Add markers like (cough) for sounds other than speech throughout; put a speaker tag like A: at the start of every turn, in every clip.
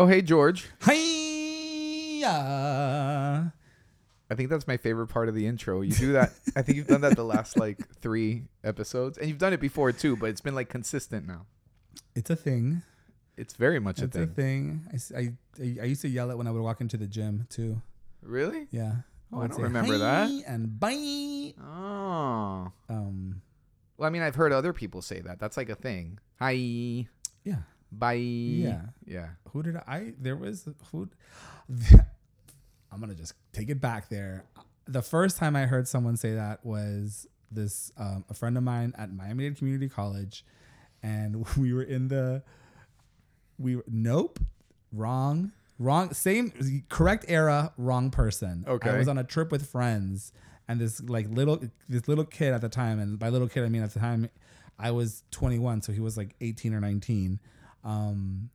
A: Oh, hey, George.
B: Hiya.
A: I think that's my favorite part of the intro. You do that. (laughs) I think you've done that the last like three episodes, and you've done it before too, but it's been like consistent now.
B: It's a thing.
A: It's very much
B: It's
A: a thing.
B: It's a
A: thing.
B: I I, I, I used to yell it when I would walk into the gym too.
A: Really?
B: Yeah.
A: Oh, I
B: would
A: don't remember that.
B: And bye.
A: Oh.
B: Um.
A: Well, I mean, I've heard other people say that. That's like a thing. Hi.
B: Yeah.
A: Bye.
B: Yeah.
A: Yeah.
B: Who did I? There was who? (laughs) I'm gonna just take it back there. The first time I heard someone say that was this um, a friend of mine at Miami Dade Community College, and (laughs) we were in the. We were nope, wrong, wrong, same correct era, wrong person.
A: Okay, I
B: was on a trip with friends, and this like little this little kid at the time, and by little kid I mean at the time, I was 21, so he was like 18 or 19. Um,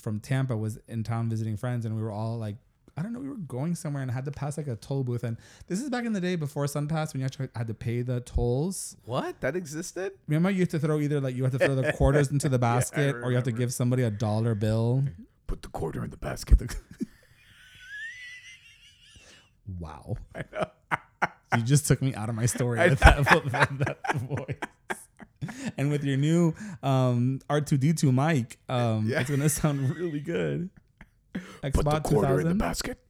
B: from Tampa was in town visiting friends, and we were all like, I don't know, we were going somewhere and I had to pass like a toll booth. And this is back in the day before SunPass when you actually had to pay the tolls.
A: What? That existed?
B: Remember, you have to throw either like you have to throw the quarters into the (laughs) basket, or you have to give somebody a dollar bill.
A: Put the quarter in the basket. (laughs)
B: Wow, (laughs)
A: I know.
B: you just took me out of my story with that, with that voice. (laughs) And with your new um, R2D2 mic, um,
A: Yeah.
B: it's gonna sound (laughs) really good. Xbox 2000.
A: basket. (laughs)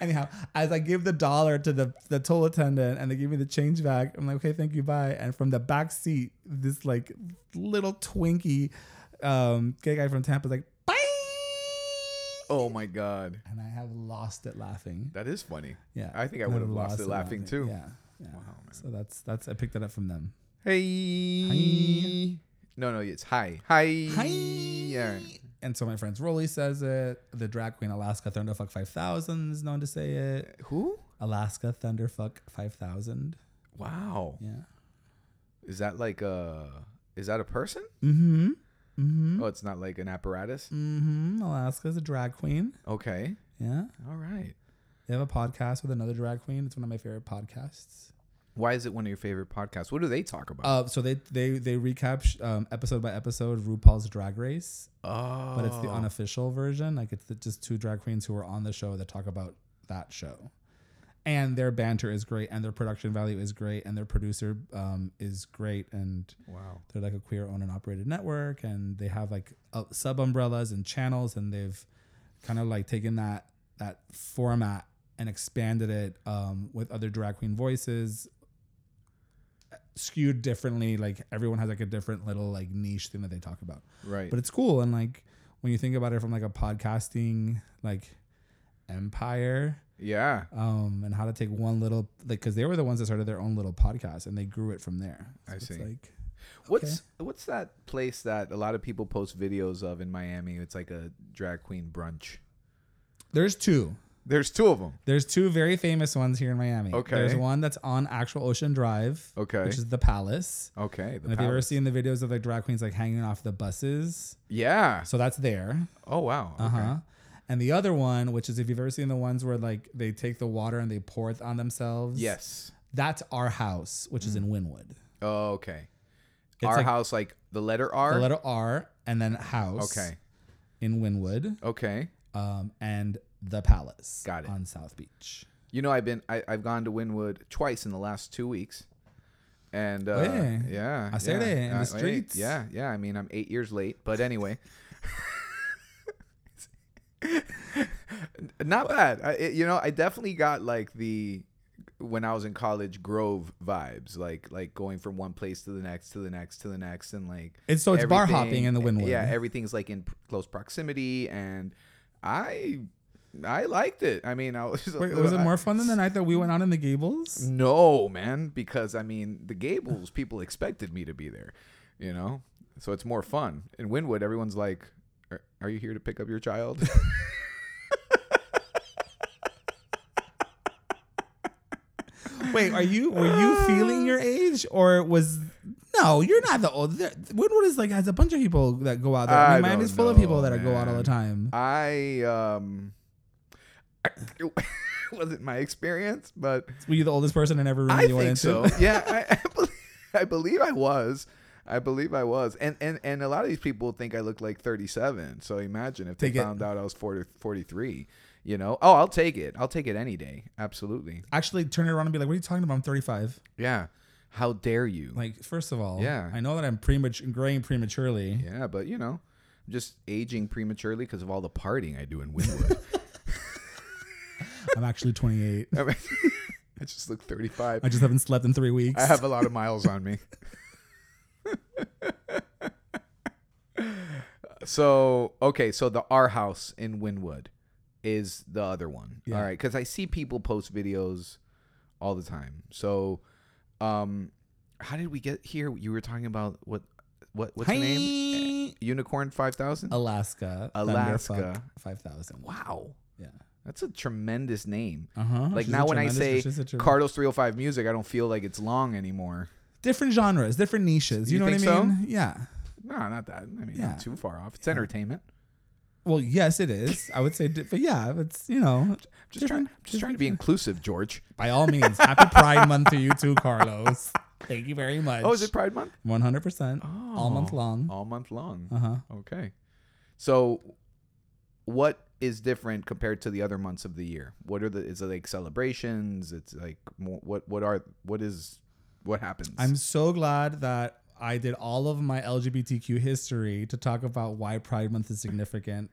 B: Anyhow, as I give the dollar to the the toll attendant and they give me the change back, I'm like, okay, thank you, bye. And from the back seat, this like little Twinkie um, gay guy from Tampa is like, bye.
A: Oh my god.
B: And I have lost it laughing.
A: That is funny.
B: Yeah,
A: I think I would have lost it laughing, too.
B: Yeah, yeah.
A: Wow, man.
B: So that's that's I picked that up from them.
A: Hey. No, no, it's hi. Hi.
B: Hi.
A: Yeah.
B: And so my friends Rolly says it. The drag queen Alaska Thunderfuck 5000 is known to say it.
A: Who?
B: Alaska Thunderfuck 5000.
A: Wow.
B: Yeah.
A: Is that like a is that a person?
B: Mm-hmm. Mm-hmm.
A: Oh, it's not like an apparatus?
B: Mm-hmm. Alaska's a drag queen.
A: Okay.
B: Yeah.
A: All right.
B: They have a podcast with another drag queen. It's one of my favorite podcasts.
A: Why is it one of your favorite podcasts? What do they talk about?
B: Uh, so they they they recap sh- um, episode by episode RuPaul's Drag Race,
A: oh.
B: but it's the unofficial version. Like it's the, just two drag queens who are on the show that talk about that show, and their banter is great, and their production value is great, and their producer um, is great, and
A: Wow.
B: they're like a queer owned and operated network, and they have like uh, sub umbrellas and channels, and they've kind of like taken that that format and expanded it um, with other drag queen voices skewed differently like everyone has like a different little like niche thing that they talk about
A: Right.
B: but it's cool and like when you think about it from like a podcasting like empire
A: yeah.
B: um and how to take one little like because they were the ones that started their own little podcast and they grew it from there
A: I
B: it's
A: see.
B: like
A: What's what's that place that a lot of people post videos of in Miami? It's like a drag queen brunch.
B: there's two
A: There's two of them.
B: there's two very famous ones here in miami
A: Okay.
B: there's one that's on actual ocean drive
A: Okay.
B: which is the palace
A: Okay. The
B: and if you've ever seen the videos of like drag queens like hanging off the buses
A: Yeah.
B: so that's there
A: Oh wow. Okay.
B: Uh huh. And the other one, which is if you've ever seen the ones where like they take the water and they pour it on themselves.
A: Yes.
B: That's our house, which is in Wynwood.
A: Oh, okay.
B: It's
A: Our
B: like
A: house, like the letter R.
B: The letter R and then house.
A: Okay.
B: In Wynwood.
A: Okay.
B: Um, and the Palace.
A: Got it.
B: On South Beach.
A: You know, I've been I, I've gone to Wynwood twice in the last two weeks, and uh,
B: Oye.
A: yeah,
B: I said
A: yeah.
B: it, in the
A: Uh,
B: streets.
A: Yeah, yeah. I mean, I'm eight years late, but anyway, (laughs) not bad. I, it, you know, I definitely got like the when I was in college Grove vibes, like like going from one place to the next to the next to the next, and like
B: It's so it's bar hopping in the Wynwood.
A: Yeah, everything's like in p- close proximity, and I I liked it. I mean, I was
B: Wait, was it more fun than the night that we went out in the Gables?
A: no, man, because I mean, the Gables people expected me to be there, you know? So it's more fun. In Wynwood, everyone's like, Are, are you here to pick up your child? (laughs)
B: Wait, are you were you feeling your age or was no, you're not the old. Wynwood is like has a bunch of people that go out there. I
A: I
B: mean, Miami's
A: don't
B: full of people that go out all the time.
A: I, um, (laughs) wasn't my experience, but
B: Were you the oldest person in every room
A: I
B: you went
A: think
B: into?
A: so. (laughs) Yeah, I, I, believe, I believe I was. I believe I was, and and and a lot of these people think I look like 37. So imagine if they
B: Take it.
A: found out I was 40, 43. You know? Oh, I'll take it. I'll take it any day. Absolutely.
B: Actually, turn it around and be like, "What are you talking about? I'm 35."
A: Yeah. How dare you?
B: Like, first of all,
A: Yeah.
B: I know that I'm premature, growing prematurely.
A: yeah, but you know, I'm just aging prematurely because of all the partying I do in Wynwood. (laughs)
B: I'm actually 28. (laughs) (laughs)
A: I, just look 35.
B: I just haven't slept in three weeks.
A: I have a lot of miles on me. (laughs) so okay, so the R house in Wynwood is the other one.
B: Yeah.
A: All right, because I see people post videos all the time. So, um, how did we get here? You were talking about what? What? What's the name? Unicorn five thousand.
B: Alaska.
A: Alaska.
B: Five thousand.
A: Wow,
B: Yeah.
A: That's a tremendous name.
B: Uh huh.
A: Like now, when I say Carlos three hundred five music, I don't feel like it's long anymore.
B: different genres, different niches. You,
A: You
B: know what I mean?
A: so?
B: Yeah.
A: No, not that. I mean,
B: Yeah.
A: not too far off. It's entertainment.
B: Well, yes, it is. I would say, di- but yeah, it's you know,
A: Just trying, just trying to be inclusive, George.
B: by all means, happy Pride Month to you too, Carlos. Thank you very much.
A: Oh, is it Pride Month?
B: One hundred percent, all month
A: Oh,
B: long.
A: All month long.
B: Uh huh.
A: Okay. So, what is different compared to the other months of the year? What are the? Is it like celebrations? It's like what? What are? What is? What happens?
B: I'm so glad that I did all of my LGBTQ history to talk about why Pride Month is significant.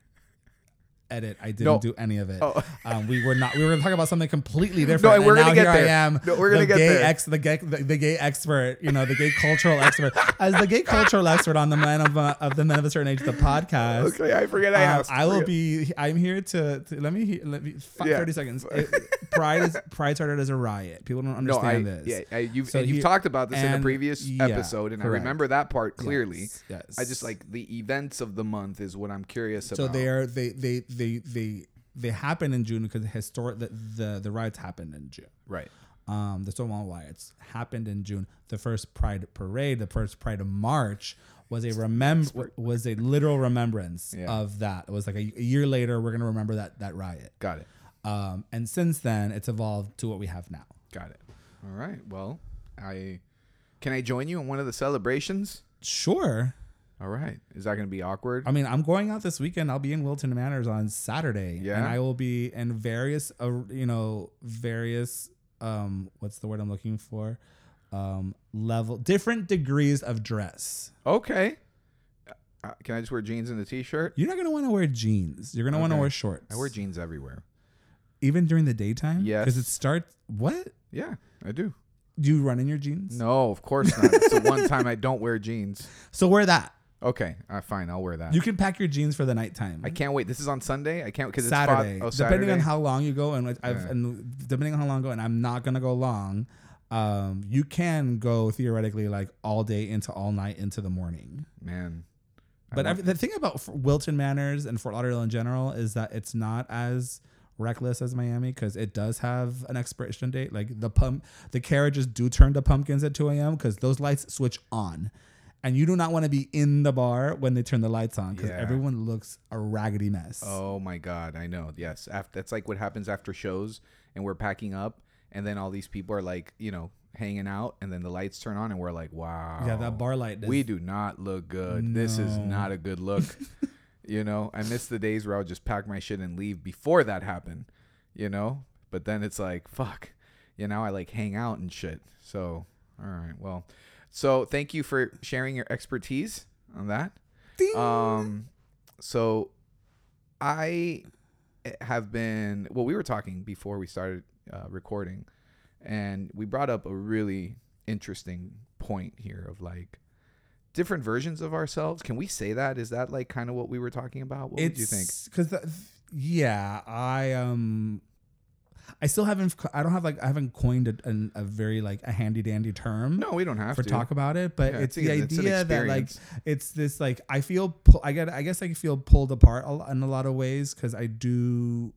B: Edit. I didn't
A: No.
B: do any of it.
A: Oh. (laughs)
B: Um, we were not. We were talking about something completely different.
A: No, and
B: and
A: we're gonna
B: now
A: get
B: here
A: there.
B: I am.
A: No, we're gonna
B: the
A: get there.
B: Ex, the gay, the, the gay expert. You know, the gay cultural (laughs) expert. As the gay cultural expert on the men of uh, of the men of a certain age, the podcast.
A: okay. I forget. I
B: Um,
A: asked.
B: I will be. I'm here to, to let me. Let me. F-
A: Yeah.
B: Thirty seconds. (laughs) It- Pride is Pride started as a riot. People don't
A: No, I,
B: understand this.
A: yeah, I, you've,
B: So
A: and you've talked about this in a previous
B: yeah,
A: episode, and I remember that part clearly.
B: Yes, yes.
A: I just like the events of the month is what I'm curious about.
B: So they are they they they they they happen in June because historic the, the the riots happened in June.
A: right.
B: Um, the Stonewall riots happened in June. The first Pride parade, the first Pride March, was a remember was a literal remembrance
A: Yeah.
B: of that. It was like a, a year later, we're gonna remember that that riot.
A: Got it.
B: Um, and since then, it's evolved to what we have now.
A: Got it. All right. Well, I can I join you in one of the celebrations?
B: Sure.
A: All right. Is that going to be awkward?
B: I mean, I'm going out this weekend. I'll be in Wilton Manors on Saturday,
A: Yeah?
B: and I will be in various, uh, you know, various. Um, what's the word I'm looking for? Um, level, different degrees of dress.
A: Okay. Uh, can I just wear jeans and a t-shirt?
B: You're not gonna want to wear jeans. You're gonna want to wear shorts.
A: I wear jeans everywhere.
B: even during the daytime.
A: Yes.
B: because it starts. What?
A: Yeah, I do.
B: Do you run in your jeans?
A: No, of course not. it's the one (laughs) time I don't wear jeans.
B: So wear that.
A: Okay, uh, fine. I'll wear that.
B: You can pack your jeans for the nighttime.
A: I can't wait. This is on Sunday. I can't because it's
B: Saturday.
A: Oh,
B: Depending on how long you go, and I've,
A: Yeah.
B: and depending on how long I go, and I'm not gonna go long. Um, you can go theoretically like all day into all night into the morning.
A: man.
B: But every, the thing about Wilton Manors and Fort Lauderdale in general is that it's not as reckless as Miami because it does have an expiration date. Like the pump, the carriages do turn to pumpkins at 2 a.m. because those lights switch on, and you do not want to be in the bar when they turn the lights on because
A: Yeah.
B: everyone looks a raggedy mess.
A: Oh my god, I know. Yes, after, that's like what happens after shows, and we're packing up, and then all these people are like, you know, hanging out, and then the lights turn on, and we're like, wow.
B: Yeah, that bar light. Is,
A: We do not look good. This is not a good look. (laughs) you know, I miss the days where I would just pack my shit and leave before that happened. You know, but then it's like, fuck. You know, I like hang out and shit. So, all right, well, so thank you for sharing your expertise on that.
B: Ding.
A: Um, so I have been well. We were talking before we started uh, recording, and we brought up a really interesting point here of like different versions of ourselves. Can we say that? Is that like kind of what we were talking about? What would you think?
B: Because yeah, I um, I still haven't. I don't have like I haven't coined a, an, a very like a handy dandy term.
A: No, we don't have
B: for
A: to
B: talk about it, but
A: Yeah,
B: it's the
A: it's
B: idea that like it's this like I feel pu- I get I guess I feel pulled apart in a lot of ways because I do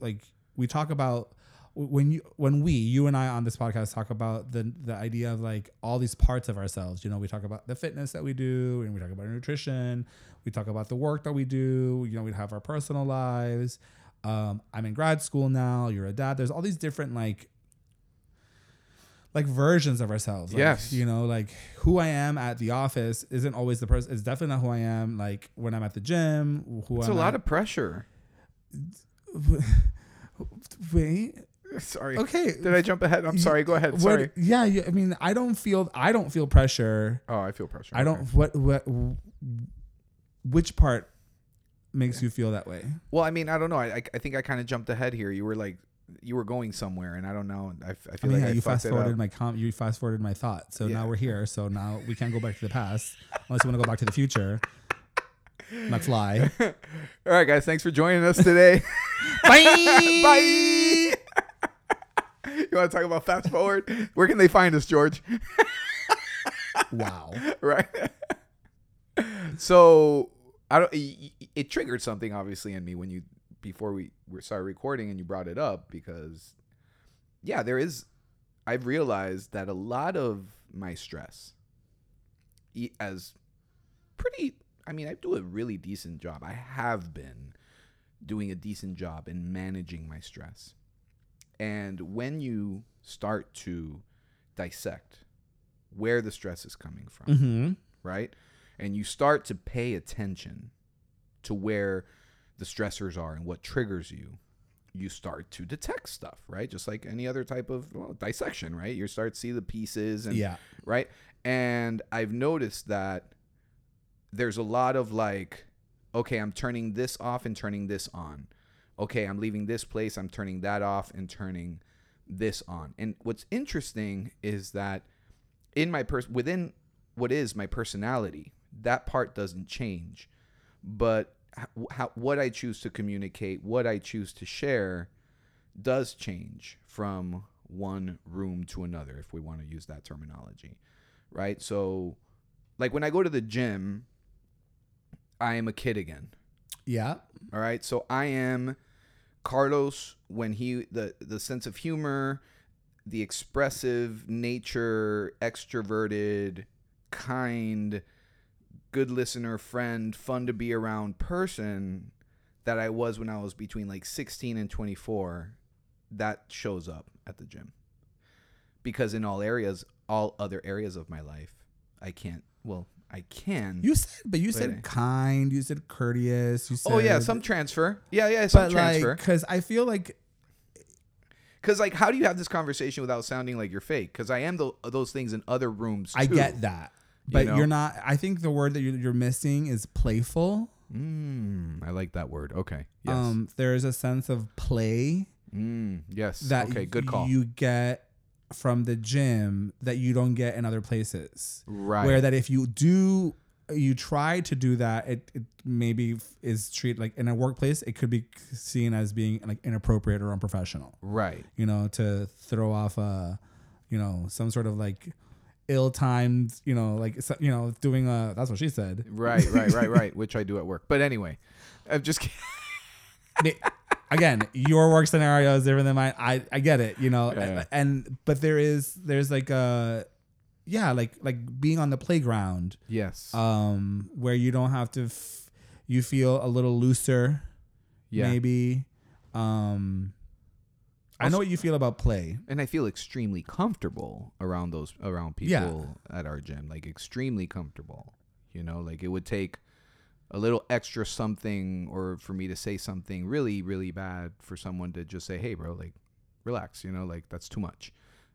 B: like we talk about when you when we you and I on this podcast talk about the the idea of like all these parts of ourselves. You know, we talk about the fitness that we do, and we talk about our nutrition. We talk about the work that we do. You know, we have our personal lives. Um, I'm in grad school now. You're a dad. There's all these different like like versions of ourselves. Like,
A: Yes.
B: You know, like who I am at the office isn't always the person. It's definitely not who I am. Like when I'm at the gym. Who
A: It's
B: I'm
A: a lot
B: at-
A: of pressure. (laughs)
B: Wait.
A: Sorry.
B: Okay.
A: Did I jump ahead? I'm sorry. Go ahead.
B: What-
A: Sorry.
B: yeah, yeah. I mean, I don't feel. I don't feel pressure.
A: Oh, I feel pressure.
B: I don't.
A: Okay.
B: What? What? Which part makes you feel that way?
A: Well, I mean, I don't know. I I, I think I kind of jumped ahead here. You were like, you were going somewhere, and I don't know. I feel
B: mean,
A: like
B: yeah, you fast forwarded my com. You fast forwarded my thought. So
A: Yeah.
B: now we're here. So now we can't go back to the past unless you want to go back to the future. McFly. (laughs)
A: All right, guys. Thanks for joining us today. (laughs) (laughs)
B: Bye.
A: Bye. you want to talk about fast forward? Where can they find us, George?
B: Wow.
A: right. so I don't. It, it triggered something obviously in me when you before we were started recording and you brought it up because yeah, there is. I've realized that a lot of my stress, as pretty. I mean, I do a really decent job. I have been doing a decent job in managing my stress. And when you start to dissect where the stress is coming from,
B: Mm-hmm.
A: right? And you start to pay attention to where the stressors are and what triggers you, you start to detect stuff, right? Just like any other type of well, dissection, right? You start to see the pieces and
B: Yeah.
A: right? And I've noticed that there's a lot of like, okay, I'm turning this off and turning this on. Okay, I'm leaving this place, I'm turning that off and turning this on. And what's interesting is that in my person within what is my personality, that part doesn't change. But how, what I choose to communicate, what I choose to share does change from one room to another if we want to use that terminology. Right? So like when I go to the gym, I am a kid again.
B: Yeah.
A: All right. So I am Carlos when he the the sense of humor, the expressive nature, extroverted, kind, good listener, friend, fun to be around person that I was when I was between like 16 and 24 that shows up at the gym. Because in all areas, all other areas of my life, I can't well, I can.
B: You said, but you
A: Wait.
B: said kind. You said courteous. You said.
A: oh yeah, some transfer. Yeah, yeah, some
B: But
A: transfer.
B: like, because I feel like
A: Because like, how do you have this conversation without sounding like you're fake? Because I am tho- those things in other rooms. Too.
B: I get that, but you are not. I think the word that you're, you're missing is playful.
A: Mm, I like that word. Okay. Yes.
B: Um, there is a sense of play
A: mm, yes.
B: that
A: okay. Good call.
B: you get from the gym that you don't get in other places.
A: right.
B: Where that if you do, you try to do that, it, it maybe is treated like in a workplace, it could be seen as being like inappropriate or unprofessional.
A: right.
B: You know, to throw off a, you know, some sort of like ill-timed, you know, like you know, doing a. That's what she said.
A: Right. Right. Right. (laughs) Right. Which I do at work. But anyway, I'm just. kidding.
B: Again your work scenario is different than mine i i get it you know
A: Yeah.
B: and but there is there's like a yeah like like being on the playground
A: Yes.
B: um where you don't have to f- you feel a little looser
A: yeah.
B: maybe um i know what you feel about play
A: and I feel extremely comfortable around those around
B: Yeah.
A: people at our gym. Like extremely comfortable. You know, like it would take a little extra something or for me to say something really, really bad for someone to just say, Hey bro, like relax, you know, like that's too much.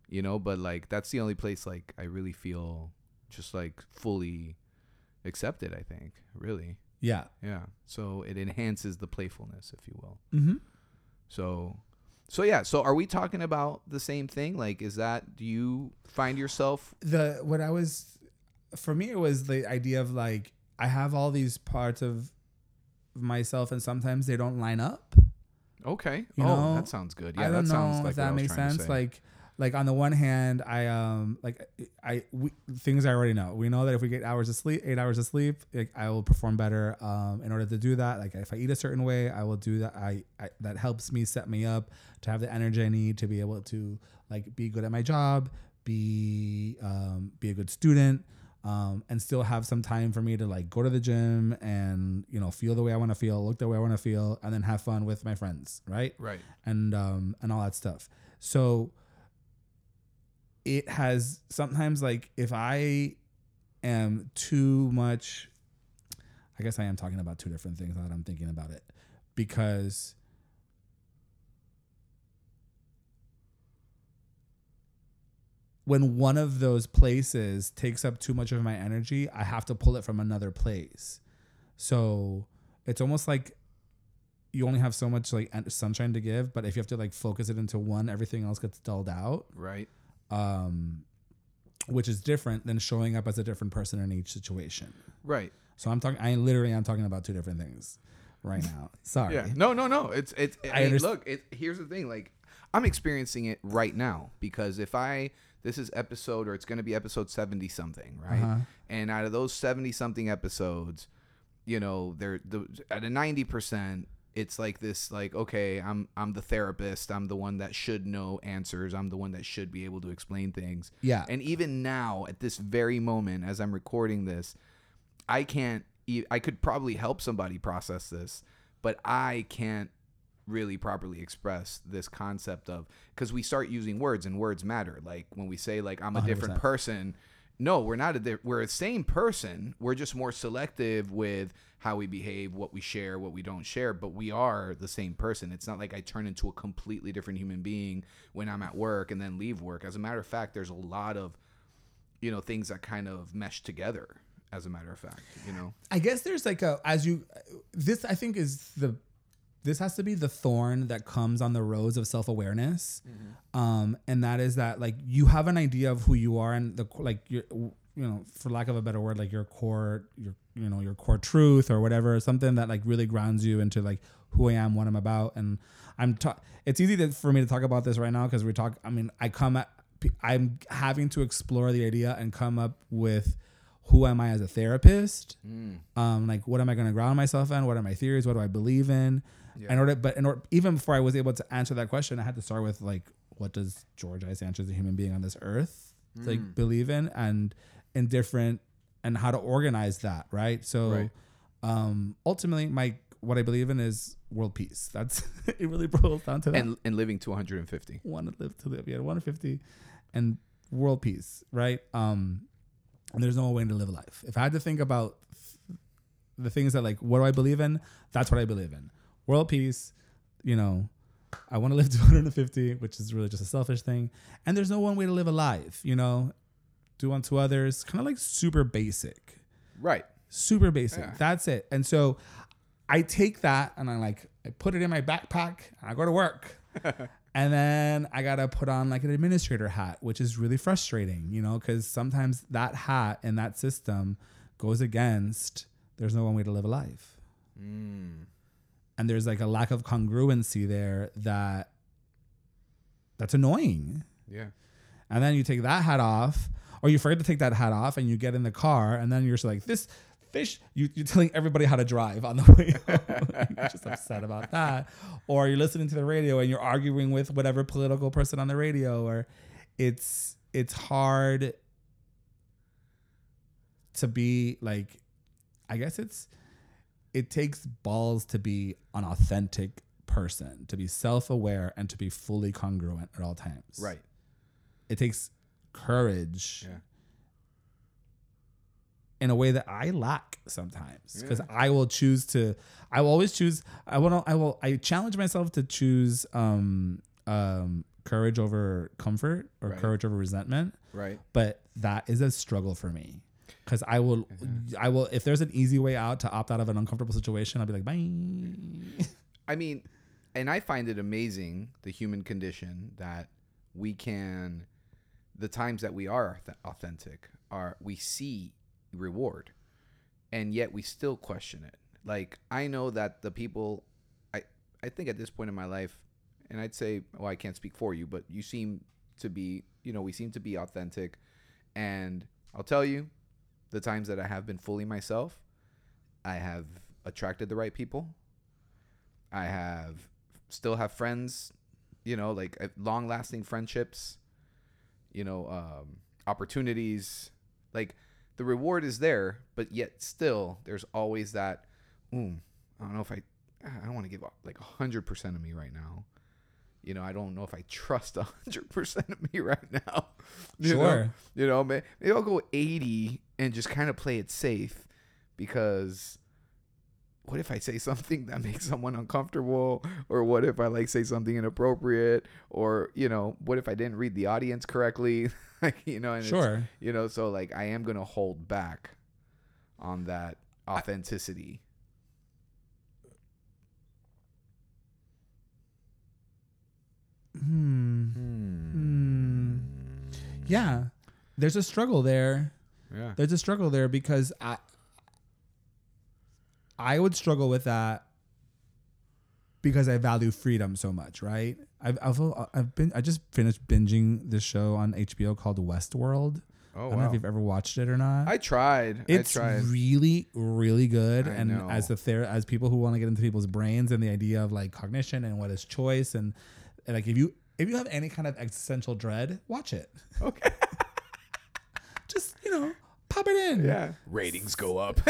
A: You know, but like that's the only place like I really feel just like fully accepted, I think. Really.
B: yeah
A: Yeah. So it enhances the playfulness, if you will.
B: mm-hmm.
A: So, so yeah. So, are we talking about the same thing? Like, is that do you find yourself?
B: the what i was for me it was the idea of like i have all these parts of myself and sometimes they don't line up
A: Okay.
B: You
A: oh,
B: know,
A: that sounds good. Yeah,
B: I don't
A: that sounds
B: know
A: like
B: if that
A: what I was
B: makes sense. Like, like on the one hand, I um like I we, things I already know. We know that if we get hours of sleep, eight hours of sleep, like, I will perform better. Um, in order to do that, like if I eat a certain way, I will do that. I, I that helps me set me up to have the energy I need to be able to like be good at my job, be um be a good student. Um, and still have some time for me to like go to the gym and you know feel the way I want to feel, look the way I want to feel, and then have fun with my friends, right?
A: right.
B: and um and all that stuff. So it has sometimes like if I am too much I guess I am talking about two different things that I'm thinking about it because when one of those places takes up too much of my energy, I have to pull it from another place. So it's almost like you only have so much like sunshine to give, but if you have to like focus it into one, everything else gets dulled out.
A: Right.
B: Um, which is different than showing up as a different person in each situation.
A: Right.
B: So I'm talking. I literally I'm talking about two different things right now. (laughs) Sorry.
A: Yeah. No, no, no. It's it's. I,
B: I
A: mean, look. It, here's the thing. Like, I'm experiencing it right now because if I this is episode or it's going to be episode seventy something, right?
B: Uh-huh.
A: And out of those seventy something episodes, you know, they're the at a ninety percent. It's like this, like okay, I'm I'm the therapist. I'm the one that should know answers. I'm the one that should be able to explain things.
B: Yeah.
A: And even now, at this very moment, as I'm recording this, I can't. e- I could probably help somebody process this, but I can't really properly express this concept of because we start using words and words matter. Like when we say like I'm a different
B: 100%.
A: person. No, we're not a. We're a same person. We're just more selective with how we behave, what we share, what we don't share. But we are the same person. It's not like I turn into a completely different human being when I'm at work and then leave work. As a matter of fact, there's a lot of you know things that kind of mesh together as a matter of fact you know
B: I guess there's like a as you this I think is the this has to be the thorn that comes on the rose of self-awareness. Um and that is that like you have an idea of who you are and the like your you know for lack of a better word like your core your you know your core truth or whatever something that like really grounds you into like who I am what I'm about and I'm ta- it's easy to, for me to talk about this right now because we talk I mean I come at I'm having to explore the idea and come up with who am I as a therapist? Um, like what am I going to ground myself in? What are my theories? What do I believe in? In order, but in order, even before I was able to answer that question, I had to start with like, what does George I. Sanchez, a human being on this earth, like believe in, and in different, and how to organize that, right? So,
A: Right.
B: um, ultimately, my what I believe in is world peace. That's (laughs) it. Really boils down to that
A: and and living to 150
B: want to live to live. Yeah, 150 and world peace, right? Um, and there's no way to live a life. If I had to think about the things that like, what do I believe in? That's what I believe in. World peace, you know, I want to live (laughs) to 150, which is really just a selfish thing. And there's no one way to live a life, you know, do unto others, kind of like super basic
A: right
B: super basic.
A: Yeah.
B: That's it. And so I take that and I like I put it in my backpack and I go to work. (laughs) and then I gotta put on like an administrator hat, which is really frustrating, you know, because sometimes that hat and that system goes against there's no one way to live a life. Mm. And there's like a lack of congruency there that that's annoying.
A: yeah
B: And then you take that hat off, or you forget to take that hat off, and you get in the car, and then you're just like, this fish, you, you're telling everybody how to drive on the way (laughs) home. (laughs) you're just upset about that. Or you're listening to the radio and you're arguing with whatever political person on the radio, or it's it's hard to be like I guess it's it takes balls to be an authentic person, to be self-aware and to be fully congruent at all times.
A: Right.
B: It takes courage
A: yeah.
B: in a way that I lack sometimes because I will choose to I will always choose I will I will I challenge myself to choose um um courage over comfort or
A: Right.
B: courage over resentment.
A: Right.
B: But that is a struggle for me because I will mm-hmm. I will if there's an easy way out to opt out of an uncomfortable situation I'll be like bye.
A: I mean and i find it amazing the human condition that we can the times that we are authentic are we see reward and yet we still question it. Like i know that the people i i think at this point in my life and i'd say well i can't speak for you but you seem to be you know we seem to be authentic and i'll tell you the times that i have been fully myself i have attracted the right people i have still have friends you know like long lasting friendships you know um, opportunities like the reward is there but yet still there's always that ooh, i don't know if i i don't want to give up like 100% of me right now you know, I don't know if I trust (laughs) hundred percent of me right now. You
B: Sure.
A: know? You know, maybe I'll go eighty and just kind of play it safe because what if I say something that (laughs) makes someone uncomfortable? Or what if I like say something inappropriate? Or, you know, what if I didn't read the audience correctly? (laughs) you know, and
B: Sure.
A: you know, so like I am gonna hold back on that authenticity.
B: Hmm. Hmm. Yeah. There's a struggle there.
A: Yeah.
B: There's a struggle there because I I would struggle with that because I value freedom so much, right? I've I've, I've been I just finished binging this show on HBO called Westworld.
A: Oh
B: I don't know if you've ever watched it or not.
A: I tried.
B: it's
A: I tried.
B: really really good
A: I
B: and
A: know.
B: as the ther- as people who want to get into people's brains and the idea of like cognition and what is choice and, and like if you if you have any kind of existential dread watch it
A: Okay. (laughs)
B: just you know pop it in
A: Yeah. Ratings go up. (laughs)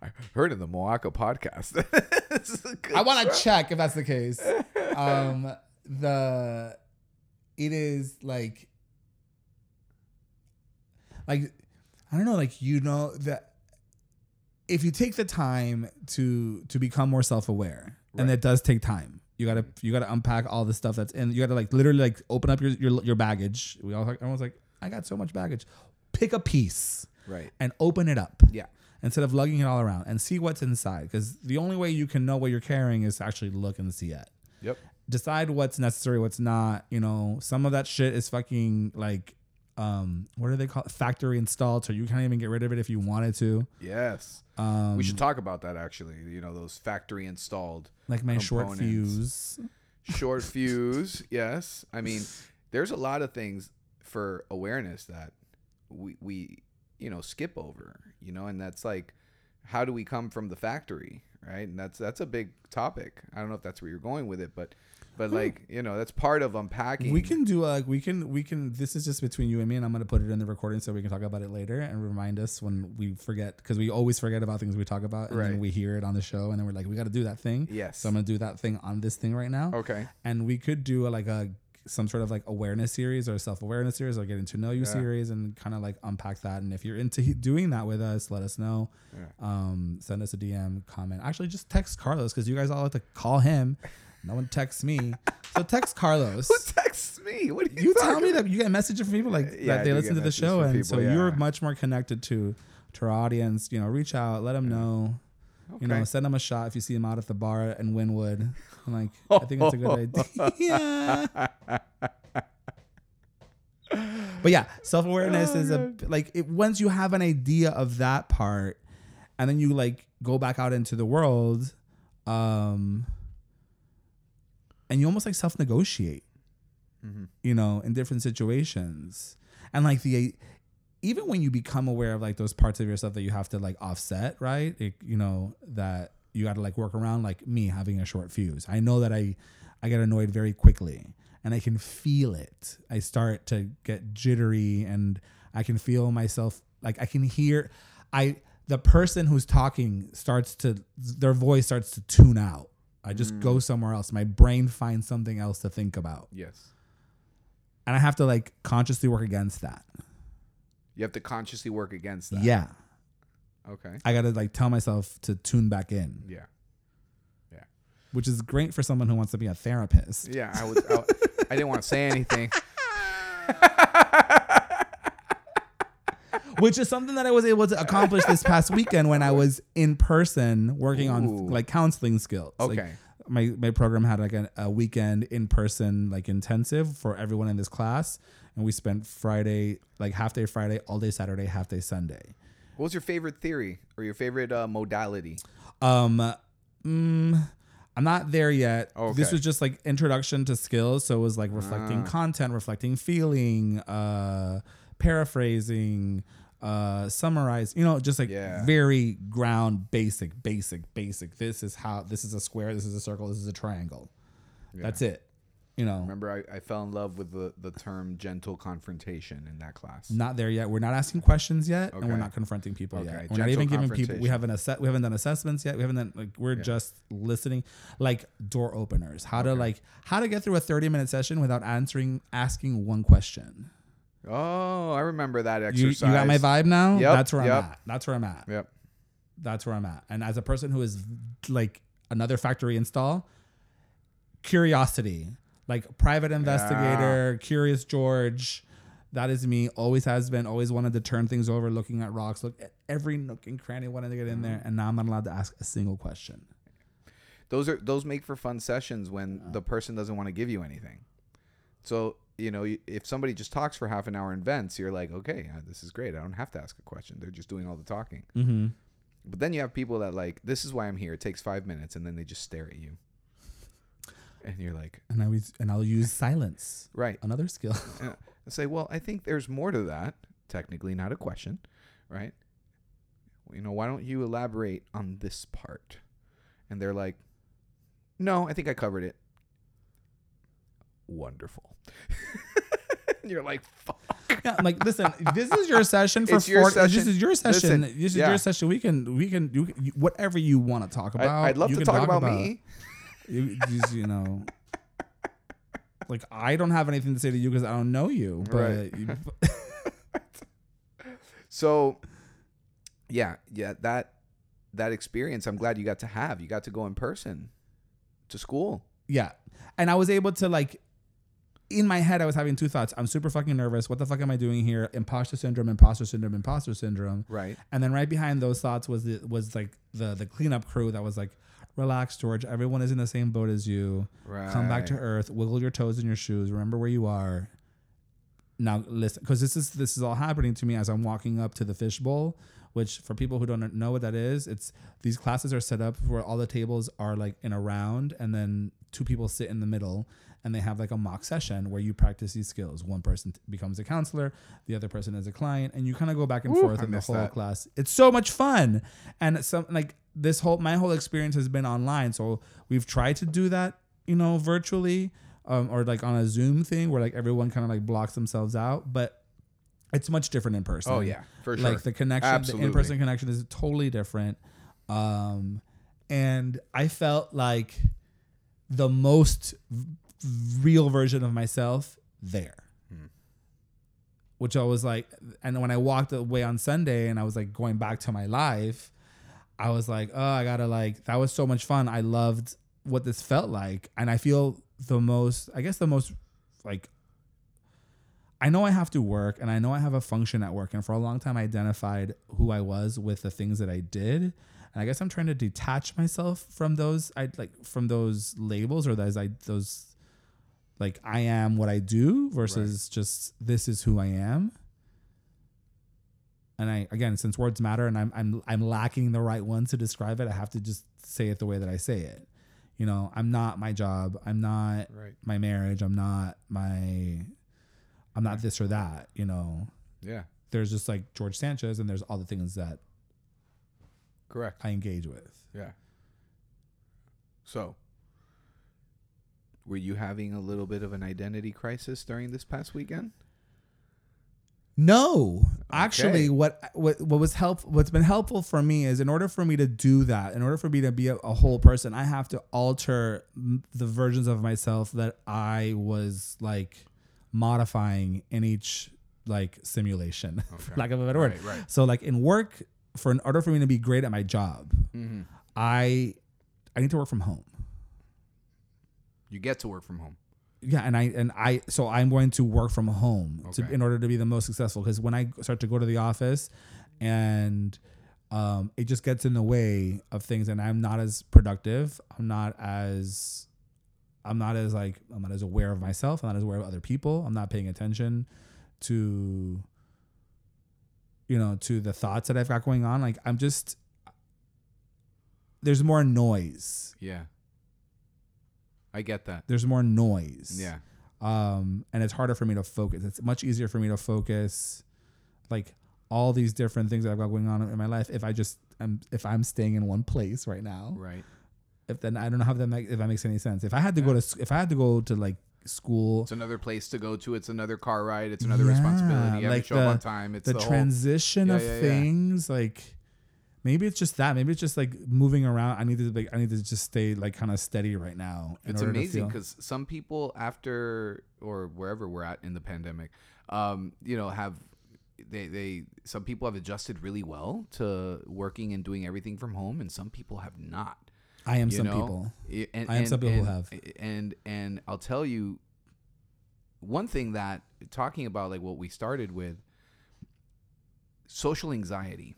A: I heard in the Moaka podcast. (laughs) This is a good
B: I want to check if that's the case. (laughs) Um, the it is like like I don't know, like you know that if you take the time to to become more self aware, and
A: Right.
B: it does take time. You gotta you gotta unpack all the stuff that's in. You gotta like literally like open up your your, your baggage. We all like everyone's like I got so much baggage. Pick a piece
A: Right.
B: and open it up
A: Yeah.
B: instead of lugging it all around and see what's inside because the only way you can know what you're carrying is to actually look and see it
A: Yep.
B: decide what's necessary what's not you know some of that shit is fucking like um what do they call it factory installed so you can't even get rid of it if you wanted to
A: Yes.
B: um
A: we should talk about that actually. You know, those factory installed
B: like my short fuse
A: short (laughs) fuse. Yes. I mean, there's a lot of things for awareness that we we you know skip over. You know, and that's like, how do we come from the factory, right? And that's that's a big topic. I don't know if that's where you're going with it, but but hmm. like you know, that's part of unpacking.
B: we can do like we can we can this is just between you and me and i'm going to put it in the recording so we can talk about it later and remind us when we forget because we always forget about things we talk about and
A: Right.
B: then we hear it on the show and then we're like we got to do that thing
A: Yes.
B: so i'm going to do that thing on this thing right now
A: Okay.
B: and we could do a, like a some sort of like awareness series or self-awareness series or getting to know you
A: Yeah.
B: series and kind of like unpack that. And if you're into doing that with us let us know.
A: Yeah.
B: um send us a dm comment. Actually just text carlos because you guys all like to call him. No one texts me. So text carlos.
A: Who texts me? What do you,
B: you tell me
A: about?
B: that you get messages from people like
A: Yeah,
B: that they listen to the show and so you're much more connected to to our audience. You know reach out let them know you know send them a shot if you see them out at the bar in wynwood I'm like (laughs) i think it's a good idea. (laughs) But yeah self-awareness
A: Oh,
B: is a like it, once you have an idea of that part and then you like go back out into the world um and you almost like self-negotiate
A: Mhm.
B: you know in different situations. And like the even when you become aware of like those parts of yourself that you have to like offset right? Like, you know that you got to like work around like me having a short fuse. I know that i i get annoyed very quickly and i can feel it. I start to get jittery and i can feel myself like i can hear i the person who's talking starts to their voice starts to tune out. I just go mm. somewhere else. My brain finds something else to think about.
A: Yes.
B: and I have to like consciously work against that.
A: You have to consciously work against that.
B: Yeah,
A: Okay.
B: I got to like tell myself to tune back in, Yeah.
A: Yeah.
B: Which is great for someone who wants to be a therapist.
A: Yeah. I was. I, I didn't want to say anything. (laughs)
B: Which is something that I was able to accomplish this past weekend when I was in person working
A: Ooh.
B: on like counseling skills. Like,
A: Okay.
B: My my program had like a, a weekend in person like intensive for everyone in this class, and we spent Friday like half day Friday, all day Saturday, half day Sunday.
A: What was your favorite theory or your favorite uh, modality?
B: Um, mm, I'm not there yet.
A: Okay.
B: This was just like introduction to skills, so it was like reflecting
A: Ah.
B: content, reflecting feeling, uh, paraphrasing, uh, summarize. You know, just like
A: Yeah.
B: very ground, basic, basic, basic. This is how. This is a square. This is a circle. This is a triangle. That's it. You know,
A: Remember, I, I fell in love with the, the term gentle confrontation in that class.
B: not there yet. We're not asking questions yet, and we're not confronting people
A: Okay,
B: yet. We're not even giving people. We haven't assess. We haven't done assessments yet. We haven't done like we're
A: Yeah.
B: just listening, like door openers. How to like how to get through a thirty minute session without answering asking one question.
A: Oh, I remember that
B: You,
A: exercise.
B: you got my vibe now.
A: Yep,
B: That's where
A: yep.
B: I'm at. That's where I'm at.
A: Yep.
B: That's where I'm at. And as a person who is like another factory install, curiosity, like private investigator, curious George. That is me. Always has been. Always wanted to turn things over, looking at rocks, look at every nook and cranny, wanted to get in there, and now I'm not allowed to ask a single question.
A: Those are those make for fun sessions when the person doesn't want to give you anything. So you know, if somebody just talks for half an hour and vents, you're like, okay, uh, this is great. I don't have to ask a question. They're just doing all the talking.
B: Mm-hmm.
A: But then you have people that like, this is why I'm here. It takes five minutes, and then they just stare at you, and you're like,
B: And I always and I'll use silence,
A: right.
B: another skill. (laughs)
A: I say, well, I think there's more to that. Technically, not a question, right? You know, why don't you elaborate on this part? And they're like, no, I think I covered it. Wonderful. and (laughs) you're like, fuck.
B: yeah, I'm like, listen, this is your session for
A: It's your
B: 40
A: session.
B: This is your session.
A: Listen,
B: this is
A: yeah.
B: your session. We can, we can, you, you, whatever you want to talk about.
A: I, would love
B: you
A: to
B: can
A: talk, about, me. (laughs)
B: You, just, you know, like I don't have anything to say to you because I don't know you. But
A: Right.
B: you, (laughs)
A: So, yeah, yeah, that that experience, I'm glad you got to have. You got to go in person to school.
B: yeah, and I was able to like. In my head, I was having two thoughts. I'm super fucking nervous. What the fuck am I doing here? Imposter syndrome, imposter syndrome, imposter syndrome.
A: Right.
B: And then right behind those thoughts was the was like the the cleanup crew that was like, relax, George. Everyone is in the same boat as you.
A: Right.
B: Come back to earth. Wiggle your toes in your shoes. Remember where you are. Now listen, because this is this is all happening to me as I'm walking up to the fishbowl. Which for people who don't know what that is, it's these classes are set up where all the tables are like in a round, and then two people sit in the middle, and they have like a mock session where you practice these skills. One person t- becomes a counselor, the other person is a client, and you kind of go back and
A: Ooh,
B: forth
A: I
B: in the whole
A: that.
B: class. It's so much fun, and some like this whole my whole experience has been online. So we've tried to do that, you know, virtually, um, or like on a Zoom thing where like everyone kind of like blocks themselves out, but it's much different in person.
A: Oh yeah, for sure.
B: Like the connection,
A: Absolutely.
B: the in-person connection is totally different. Um, and I felt like the most real version of myself there.
A: Hmm.
B: Which I was like, and when I walked away on Sunday and I was like going back to my life, I was like, oh, I gotta like, that was so much fun. I loved what this felt like. And I feel the most, I guess the most like I know I have to work and I know I have a function at work. And for a long time, I identified who I was with the things that I did. And I guess I'm trying to detach myself from those, I like from those labels or those, I, those, like I am what I do versus just this is who I am. And I, again, since words matter and I'm, I'm, I'm lacking the right ones to describe it, I have to just say it the way that I say it. You know, I'm not my job. I'm not
A: right.
B: my marriage. I'm not my I'm not this or that, you know.
A: Yeah.
B: There's just like George Sanchez and there's all the things that
A: Correct.
B: I engage with.
A: Yeah. So, were you having a little bit of an identity crisis during this past weekend?
B: No, actually, what what what was help what's been helpful for me is in order for me to do that, in order for me to be a, a whole person, I have to alter m- the versions of myself that I was like modifying in each like simulation, (laughs)
A: Okay.
B: lack of a better word.
A: Right, right.
B: So like in work, for in order for me to be great at my job,
A: Mm-hmm.
B: I I need to work from home.
A: You get to work from home.
B: Yeah, and I and I so I'm going to work from home to, in order to be the most successful because when I start to go to the office and um, it just gets in the way of things and I'm not as productive. I'm not as I'm not as like I'm not as aware of myself. I'm not as aware of other people. I'm not paying attention to you know to the thoughts that I've got going on. Like I'm just there's more noise.
A: Yeah. I get that.
B: There's more noise.
A: Yeah.
B: um, and it's harder for me to focus. It's much easier for me to focus, like all these different things that I've got going on in my life. If I just am, if I'm staying in one place right now,
A: Right.
B: if then I don't know how that make, if that makes any sense. If I had to go to, if I had to go to like school.
A: It's another place to go to. It's another car ride. It's another responsibility. You have
B: like
A: to show up on
B: the-
A: time. It's
B: the,
A: the, whole.
B: transition
A: Yeah,
B: of
A: yeah, yeah.
B: things like maybe it's just that maybe it's just like moving around i need to like i need to just stay like kind of steady right now
A: It's amazing because some people after or wherever we're at in the pandemic, um, you know, have they they some people have adjusted really well to working and doing everything from home, and some people have not.
B: i am some
A: know?
B: people
A: I- And,
B: I am
A: and-
B: some people who have.
A: And and I'll tell you one thing that talking about like what we started with social anxiety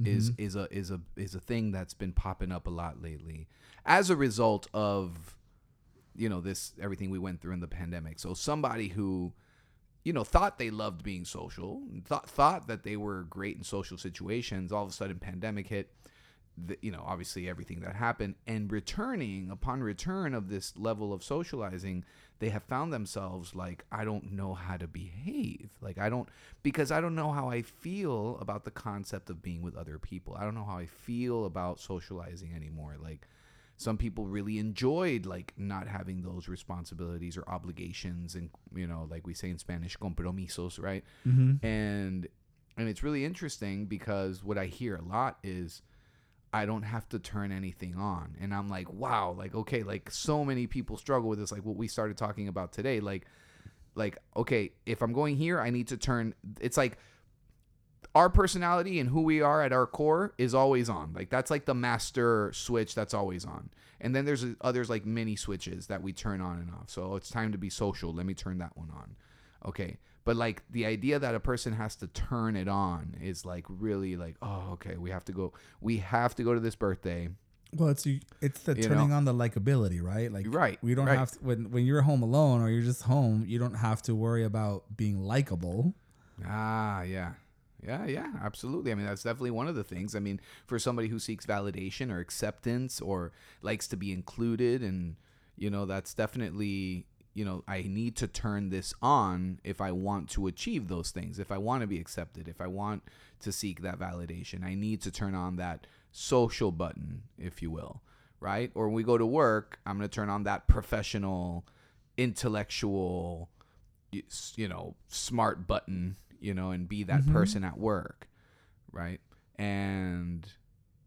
B: Mm-hmm.
A: is a is a is a thing that's been popping up a lot lately as a result of you know this everything we went through in the pandemic. So somebody who you know thought they loved being social, thought thought that they were great in social situations, all of a sudden pandemic hit. The, you know, obviously everything that happened and returning upon return of this level of socializing, they have found themselves like I don't know how to behave. Like I don't because I don't know how I feel about the concept of being with other people. I don't know how I feel about socializing anymore. Like some people really enjoyed like not having those responsibilities or obligations and you know like we say in spanish compromisos right
B: Mhm.
A: and and it's really interesting because what i hear a lot is i don't have to turn anything on and i'm like wow like okay like so many people struggle with this like what we started talking about today like like okay if i'm going here i need to turn it's like our personality and who we are at our core is always on. Like that's like the master switch that's always on. And then there's others like mini switches that we turn on and off. So it's time to be social. Let me turn that one on. Okay. But like the idea that a person has to turn it on is like really like, oh, okay, we have to go we have to go to this birthday.
B: well it's it's the
A: You
B: turning
A: know?
B: on the likability right like
A: Right,
B: we don't
A: right.
B: have to when when you're home alone or you're just home you don't have to worry about being likable
A: Ah, yeah. Yeah, yeah, absolutely. I mean, that's definitely one of the things. I mean, for somebody who seeks validation or acceptance or likes to be included, and, you know, that's definitely, you know, I need to turn this on if I want to achieve those things. If I want to be accepted, if I want to seek that validation, I need to turn on that social button, if you will, right? Or when we go to work, I'm going to turn on that professional, intellectual, you know, smart button, you know, and be that
B: Mhm.
A: person at work, right? And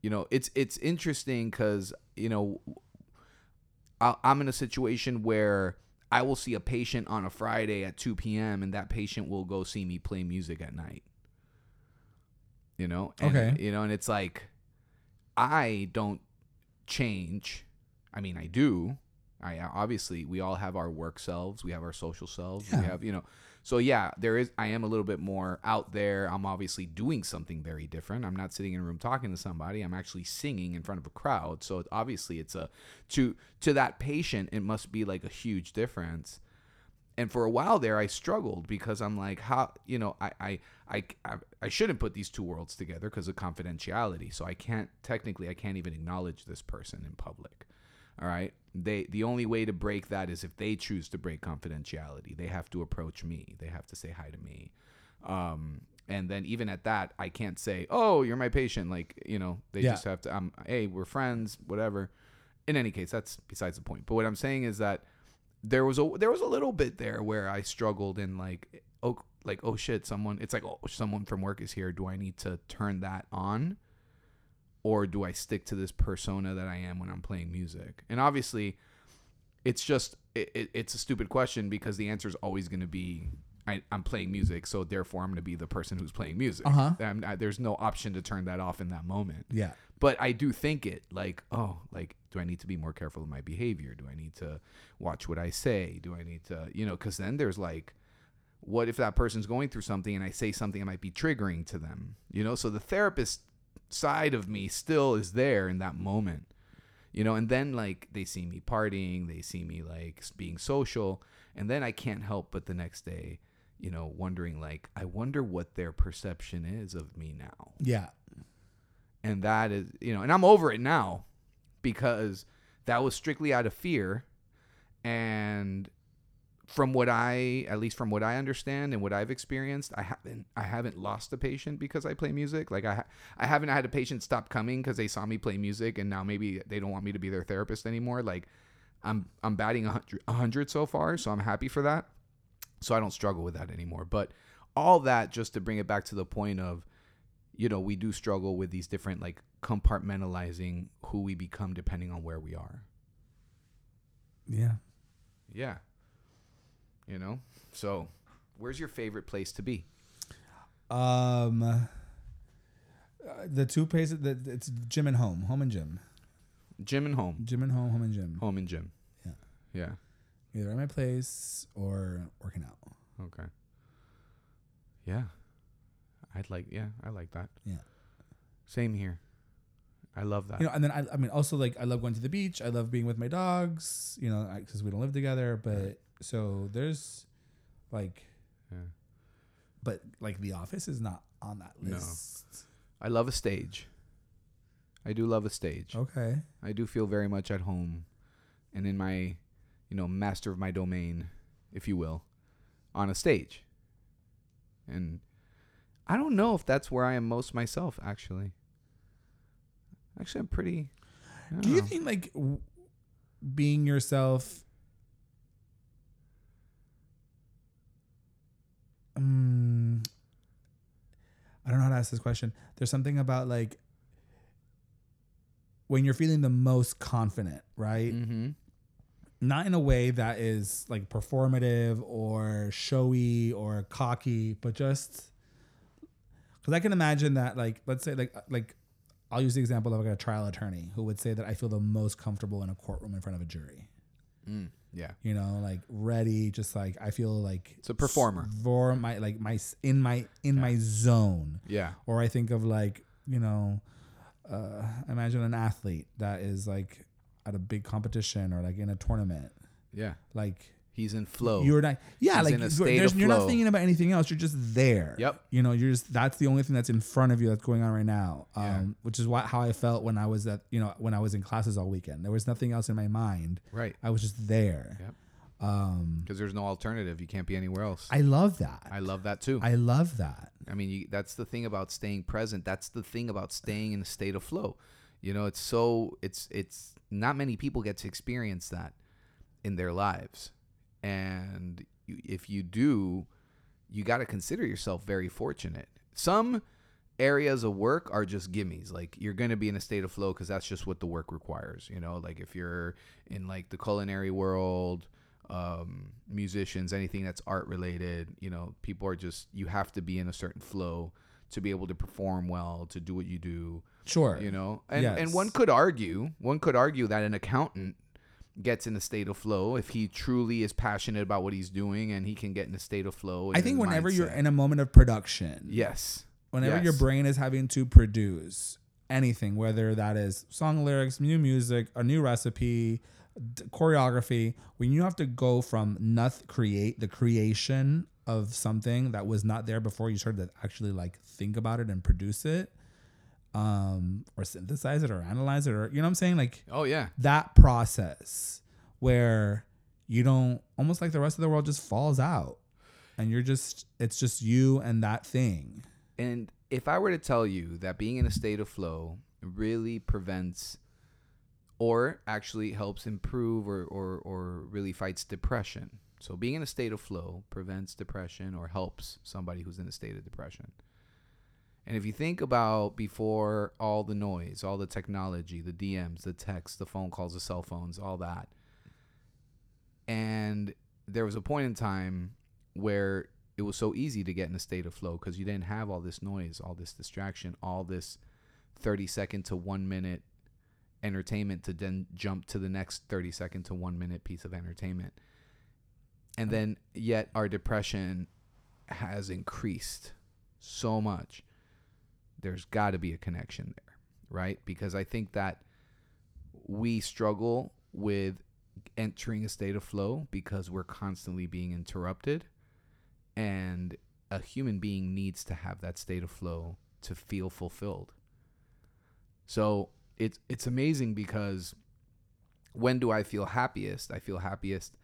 A: you know, it's it's interesting because you know, I, I'm in a situation where I will see a patient on a Friday at 2 p.m. and that patient will go see me play music at night. You know, and,
B: Okay.
A: You know, and it's like I don't change. I mean, I do. I obviously we all have our work selves, we have our social selves, we have you know. So yeah, there is. I am a little bit more out there. I'm obviously doing something very different. I'm not sitting in a room talking to somebody. I'm actually singing in front of a crowd. So obviously, it's a to to that patient, it must be like a huge difference. And for a while there, I struggled because I'm like, how you know, I I I I, I shouldn't put these two worlds together because of confidentiality. So I can't technically, I can't even acknowledge this person in public. All right. They the only way to break that is if they choose to break confidentiality. They have to approach me. They have to say hi to me. Um, and then even at that, I can't say, "Oh, you're my patient." Like you know, they
B: Yeah.
A: just have to. Um, hey, we're friends, whatever. In any case, that's besides the point. But what I'm saying is that there was a there was a little bit there where I struggled in like oh like oh shit someone it's like oh someone from work is here do I need to turn that on or do I stick to this persona that I am when I'm playing music and obviously it's just it, it, it's a stupid question because the answer is always going to be I, I'm playing music so therefore I'm going to be the person who's playing music
B: Uh-huh.
A: I, there's no option to turn that off in that moment
B: yeah
A: but I do think it like, oh, like, do I need to be more careful of my behavior? Do I need to watch what I say? Do I need to, you know, because then there's like, what if that person's going through something and I say something that might be triggering to them? You know, so the therapist side of me still is there in that moment, you know, and then like they see me partying, they see me like being social, and then I can't help but the next day, you know, wondering like, I wonder what their perception is of me now.
B: Yeah.
A: And that is you know and i'm over it now because that was strictly out of fear and from what i at least from what i understand and what i've experienced i haven't i haven't lost a patient because i play music like i ha- i haven't had a patient stop coming because they saw me play music and now maybe they don't want me to be their therapist anymore like I'm I'm batting 100, 100 so far, so I'm happy for that. So I don't struggle with that anymore. But all that just to bring it back to the point of you know, we do struggle with these different like compartmentalizing who we become depending on where we are.
B: Yeah.
A: Yeah. You know? So, where's your favorite place to be?
B: Um, uh, the two places that it's gym and home, home and gym,
A: Gym and home.
B: gym and home, home and gym.
A: Home and gym.
B: Yeah.
A: Yeah.
B: Either at my place or working out.
A: Okay. Yeah. I'd like yeah, I like that.
B: Yeah.
A: Same here. I love that.
B: You know, and then I, I mean, also like I love going to the beach. I love being with my dogs. You know, because we don't live together. But. So there's like,
A: yeah.
B: but like The Office is not on that
A: No.
B: list.
A: I love a stage. I do love a stage.
B: Okay.
A: I do feel very much at home and in my, you know, master of my domain, if you will, on a stage. And I don't know if that's where I am most myself, actually. Actually, I'm pretty.
B: Do you
A: know.
B: think like w- being yourself? I don't know how to ask this question. There's something about like when you're feeling the most confident, right?
A: Mhm.
B: Not in a way that is like performative or showy or cocky, but just because I can imagine that, like, let's say, like, like I'll use the example of like a trial attorney who would say that I feel the most comfortable in a courtroom in front of a jury.
A: Mm, yeah.
B: You know, like ready, just like I feel like
A: It's a performer.
B: for my like my in my in my zone.
A: Yeah.
B: Or I think of like you know, uh, imagine an athlete that is like at a big competition or like in a tournament,
A: Yeah.
B: like.
A: He's in flow.
B: You're not, yeah,
A: He's
B: like you're, you're not thinking about anything else. You're just there.
A: Yep.
B: You know, you're just that's the only thing that's in front of you that's going on right now. Um,
A: Yeah.
B: which is what how I felt when I was at you know when I was in classes all weekend. There was nothing else in my mind.
A: right.
B: I was just there.
A: Yep.
B: Um,
A: Because there's no alternative. You can't be anywhere else.
B: I love that.
A: I love that too.
B: I love that.
A: I mean, you, that's the thing about staying present. That's the thing about staying in a state of flow. You know, it's so it's it's not many people get to experience that in their lives, and if you do, you got to consider yourself very fortunate. Some areas of work are just gimmies. Like you're going to be in a state of flow because that's just what the work requires. You know, like if you're in like the culinary world, um, musicians, anything that's art related, you know, people are just you have to be in a certain flow to be able to perform well, to do what you do.
B: Sure.
A: You know, and and one could argue, one could argue that an accountant gets in a state of flow if he truly is passionate about what he's doing and he can get in a state of flow.
B: I think whenever you're in a moment of production,
A: yes,
B: whenever
A: Yes.
B: your brain is having to produce anything, whether that is song lyrics, new music, a new recipe, d- choreography, when you have to go from nothing, create the creation of something that was not there before you started to actually like think about it and produce it, um, or synthesize it or analyze it, or you know what I'm saying, like
A: oh yeah,
B: that process where you don't almost like the rest of the world just falls out and you're just it's just you and that thing
A: And if I were to tell you that being in a state of flow really prevents or actually helps improve or, or, or really fights depression. So being in a state of flow prevents depression or helps somebody who's in a state of depression. And if you think about before all the noise, all the technology, the DMs, the texts, the phone calls, the cell phones, all that. And there was a point in time where it was so easy to get in a state of flow because you didn't have all this noise, all this distraction, all this 30 second to one minute entertainment to then jump to the next 30 second to one minute piece of entertainment. And then, yet, our depression has increased so much. There's got to be a connection there, right? Because I think that we struggle with entering a state of flow because we're constantly being interrupted and a human being needs to have that state of flow to feel fulfilled. So it's it's amazing because when do I feel happiest? I feel happiest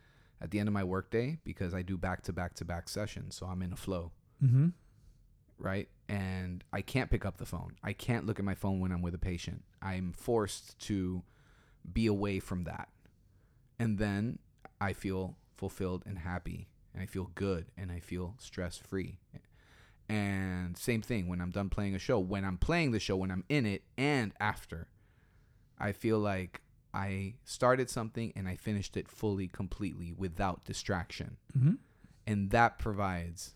A: at the end of my workday because I do back to back to back sessions, so I'm in a flow,
B: mm-hmm.
A: Right? And I can't pick up the phone. I can't look at my phone when I'm with a patient. I'm forced to be away from that. and then I feel fulfilled and happy, and I feel good, and I feel stress free. And same thing when I'm done playing a show, when I'm playing the show, when I'm in it, and after, I feel like I started something and I finished it fully, completely without distraction.
B: Mm-hmm.
A: And that provides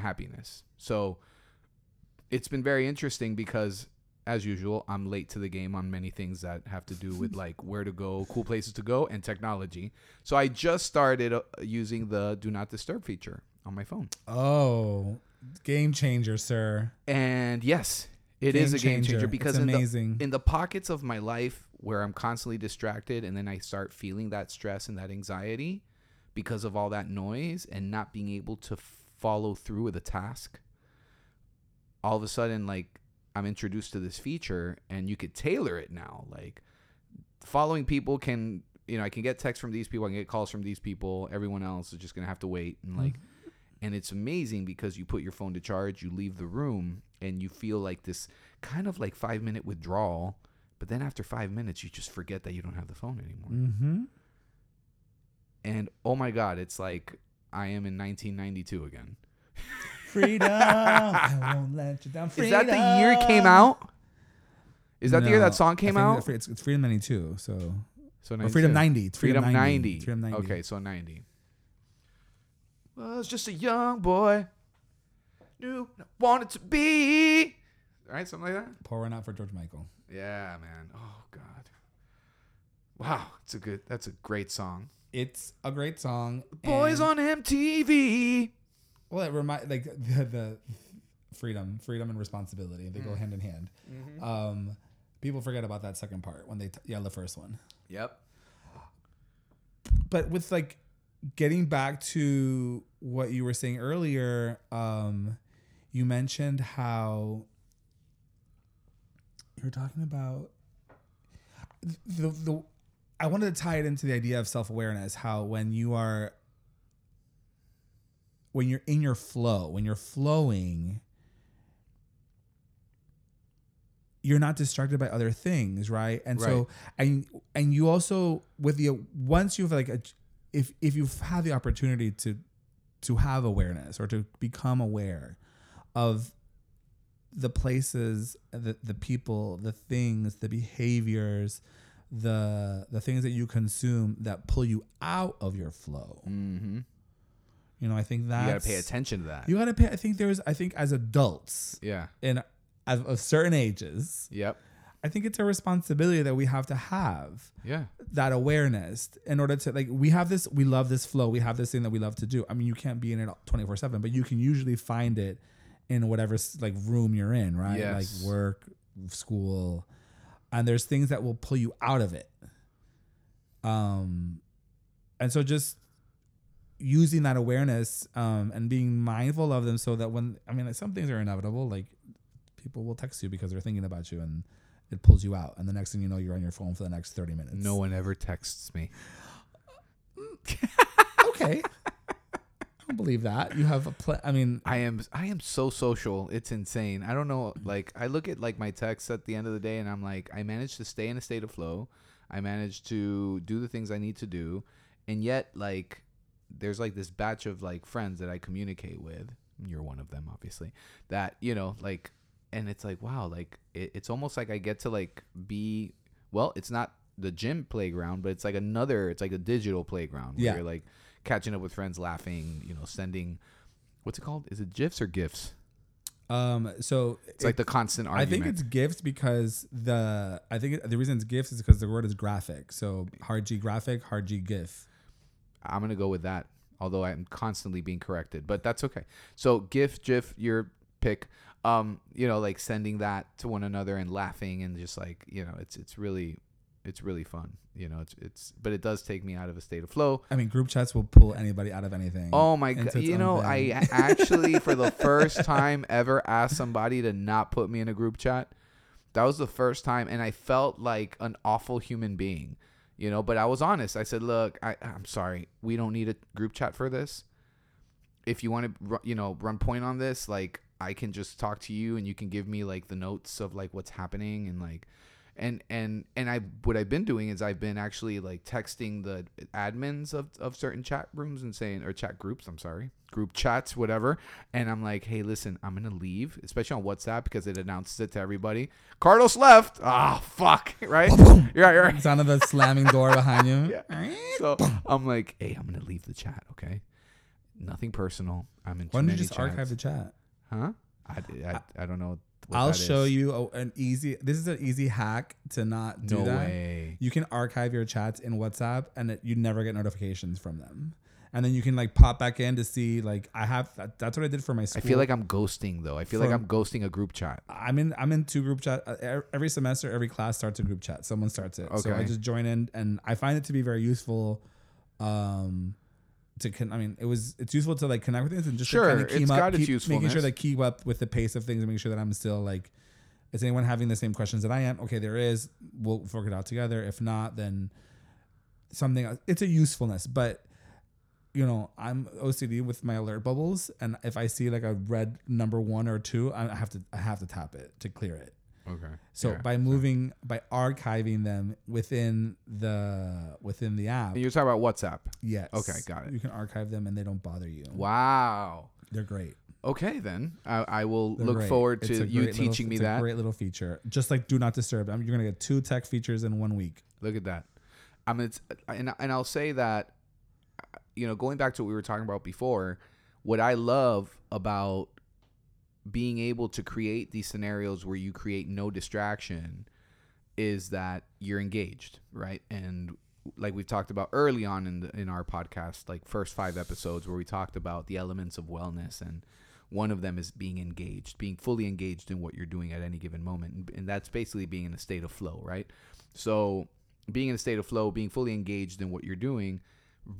A: happiness. So it's been very interesting because, as usual, I'm late to the game on many things that have to do with (laughs) like where to go, cool places to go, and technology. So I just started uh, using the do not disturb feature on my phone.
B: Oh, game changer, sir.
A: And yes, it is a game changer because
B: it's
A: in the,
B: amazing.
A: in the pockets of my life where I'm constantly distracted and then I start feeling that stress and that anxiety because of all that noise and not being able to follow through with a task, all of a sudden, like, I'm introduced to this feature and you could tailor it now. Like, following people can, you know, I can get texts from these people, I can get calls from these people. Everyone else is just going to have to wait. And, like, and it's amazing because you put your phone to charge, you leave the room, and you feel like this kind of like five minute withdrawal. But then after five minutes, you just forget that you don't have the phone anymore.
B: mm-hmm.
A: And oh my God, it's like I am in 1992 again.
B: Freedom. (laughs) I won't let you down. Freedom.
A: Is that the year it came out? Is that the year
B: No,
A: that song
B: I
A: came
B: think
A: out?
B: that- It's, it's Freedom 92. So,
A: So
B: or Freedom 90. It's
A: Freedom,
B: Freedom,
A: 90.
B: 90. Freedom 90.
A: Okay, so 90. Well, Was just a young boy. Knew what I wanted to be. Right? Something like that?
B: Pour one out for George Michael.
A: Yeah, man. Oh God. Wow, it's a good. That's a great song.
B: It's a great song.
A: Boys on MTV.
B: Well, it remind like (laughs) the, the freedom, freedom and responsibility. They
A: Mm.
B: go hand in hand.
A: Mm-hmm.
B: Um, people forget about that second part when they t- yeah the first one.
A: Yep.
B: But with like getting back to what you were saying earlier, um, you mentioned how you were talking about the the. I wanted to tie it into the idea of self awareness. How when you are when you're in your flow, when you're flowing, you're not distracted by other things, right? And so, and and you also with the once you've like a, if if you've had the opportunity to to have awareness or to become aware of the places, the the people, the things, the behaviors, the the things that you consume that pull you out of your flow.
A: Mm-hmm.
B: You know, I think that You
A: got to pay attention to that.
B: You got to pay. I think there's. I think as adults
A: yeah.
B: in of, of certain ages,
A: Yep.
B: I think it's a responsibility that we have to have
A: Yeah.
B: that awareness in order to like we have this we love this flow we have this thing that we love to do i mean you can't be in it 24 7 but you can usually find it in whatever like room you're in right
A: Yes.
B: like work school and there's things that will pull you out of it um and so just using that awareness um and being mindful of them so that when i mean like, some things are inevitable like people will text you because they're thinking about you and it pulls you out and the next thing you know you're on your phone for the next 30 minutes
A: No one ever texts me. (laughs)
B: okay. I believe that. You have a pl- I mean,
A: I am I am so social. It's insane. I don't know. Like I look at like my texts at the end of the day, and I'm like, I managed to stay in a state of flow. I managed to do the things I need to do, and yet like there's like this batch of like friends that I communicate with. You're one of them, obviously. That you know like, and it's like wow, like it, it's almost like I get to like be well. It's not the gym playground, but it's like another. It's like a digital playground where
B: Yeah.
A: you're like catching up with friends, laughing. You know, sending what's it called? Is it gifs or gifs?
B: um, so
A: It's like the constant argument.
B: I think it's gifts because the I think it, the reason it's gifts is because the word is graphic. So hard G graphic, hard G gif.
A: I'm gonna go with that. Although I'm constantly being corrected, but that's okay. So GIF, GIF, your pick. Um, you know, like sending that to one another and laughing and just like you know, it's it's really, it's really fun. You know, it's it's, but it does take me out of a state of flow.
B: I mean, group chats will pull anybody out of anything.
A: Oh my god! You know,
B: thing.
A: I (laughs) actually for the first time ever asked somebody to not put me in a group chat. That was the first time, and I felt like an awful human being. You know, but I was honest. I said, "Look, I, I'm sorry. We don't need a group chat for this. If you want to, you know, run point on this, like I can just talk to you, and you can give me like the notes of like what's happening, and like." And and and I what I've been doing is I've been actually like texting the admins of of certain chat rooms and saying or chat groups. I'm sorry, group chats, whatever. And I'm like, hey, listen, I'm gonna leave, especially on WhatsApp because it announces it to everybody. Carlos left. Ah, fuck. (laughs) Right? you're right. You're right.
B: Sound of the slamming door behind you. (laughs)
A: Yeah. So I'm like, hey, I'm gonna leave the chat. Okay. Nothing personal. I'm in.
B: Why don't you just
A: chats.
B: archive the chat?
A: Huh? I, I, I don't know.
B: I'll show
A: is.
B: you a, an easy. This is an easy hack to not do
A: No
B: that.
A: way.
B: You can archive your chats in WhatsApp, and it, you never get notifications from them. And then you can like pop back in to see like I have. That, that's what I did for my school.
A: I feel like I'm ghosting though. I feel like I'm ghosting a group chat.
B: I'm in. I'm in two group chat. uh, Every semester, every class starts a group chat. Someone starts it, Okay. so I just join in, and I find it to be very useful. Um, to con- I mean, it was it's useful to like connect with things and just
A: Sure,
B: of keep
A: it's
B: up,
A: got its
B: keep, making sure
A: usefulness.
B: that keep up with the pace of things and making sure that I'm still like, is anyone having the same questions that I am? Okay, there is. We'll work it out together. If not, then something. else. It's a usefulness, but you know, I'm OCD with my alert bubbles, and if I see like a red number one or two, I have to I have to tap it to clear it.
A: Okay.
B: So by moving by archiving them within the within the app,
A: you're talking about WhatsApp.
B: yes,
A: Okay, got it.
B: You can archive them and they don't bother you.
A: Wow.
B: They're great.
A: Okay, then I, I will
B: They're
A: look
B: great.
A: forward to you
B: great little-
A: teaching me
B: it's
A: that.
B: A great little feature, just like Do Not Disturb. I mean, you're gonna get two tech features in one week.
A: Look at that. I mean, it's and and I'll say that, uh, you know, going back to what we were talking about before, what I love about being able to create these scenarios where you create no distraction is that you're engaged, right? And like we've talked about early on in the, in our podcast, like first five episodes where we talked about the elements of wellness and one of them is being engaged, being fully engaged in what you're doing at any given moment. And, and that's basically being in a state of flow, right? So, being in a state of flow, being fully engaged in what you're doing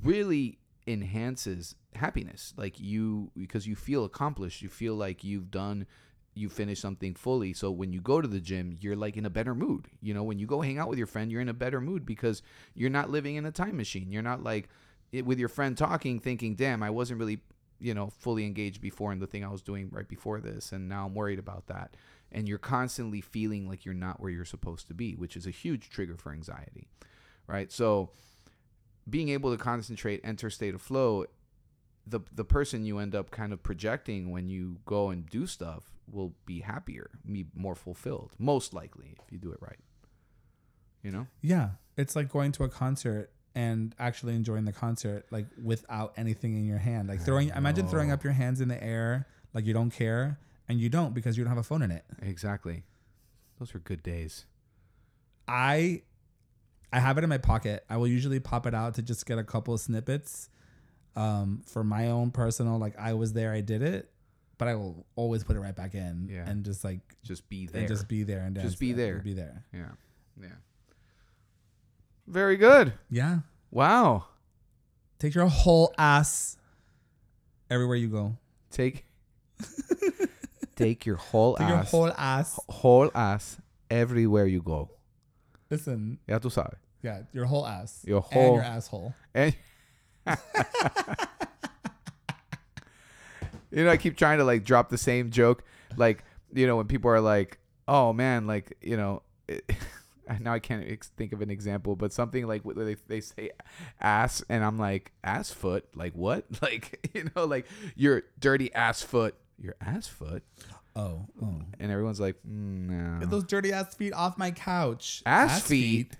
A: really enhances happiness. Like you, because you feel accomplished, you feel like you've done, you finish something fully. So, when you go to the gym, you're like in a better mood. You know, when you go hang out with your friend, you're in a better mood because you're not living in a time machine. You're not like, it, with your friend talking, thinking, "Damn, I wasn't really you know fully engaged before in the thing I was doing right before this and now I'm worried about that and you're constantly feeling like you're not where you're supposed to be which is a huge trigger for anxiety right so being able to concentrate enter state of flow the the person you end up kind of projecting when you go and do stuff will be happier be more fulfilled most likely if you do it right. You know?
B: Yeah, it's like going to a concert and actually enjoying the concert like without anything in your hand. Like throwing imagine throwing up your hands in the air like you don't care and you don't because you don't have a phone in it.
A: exactly. Those were good days.
B: I I have it in my pocket. I will usually pop it out to just get a couple of snippets um, for my own personal like I was there, I did it, but I will always put it right back in
A: Yeah.
B: and just like
A: just be there
B: and just be there and
A: Just be there.
B: Be there.
A: yeah yeah very good
B: Yeah.
A: wow
B: Take your whole ass everywhere you go.
A: Take (laughs) take your whole
B: Take your whole ass.
A: whole ass everywhere you go.
B: Listen,
A: Ya tú sabes.
B: yeah, your whole ass.
A: Your
B: and
A: whole-
B: your asshole.
A: And (laughs) you know, I keep trying to like drop the same joke, like you know, when people are like, "Oh man," like you know. It, (laughs) now I can't ex- think of an example, but something like where they, they say ass, and I'm like ass foot, like what? (laughs) Like you know, like your dirty ass foot, your ass foot,
B: Oh, oh.
A: and everyone's like, mm, no.
B: Get those dirty ass feet off my couch.
A: ass, feet.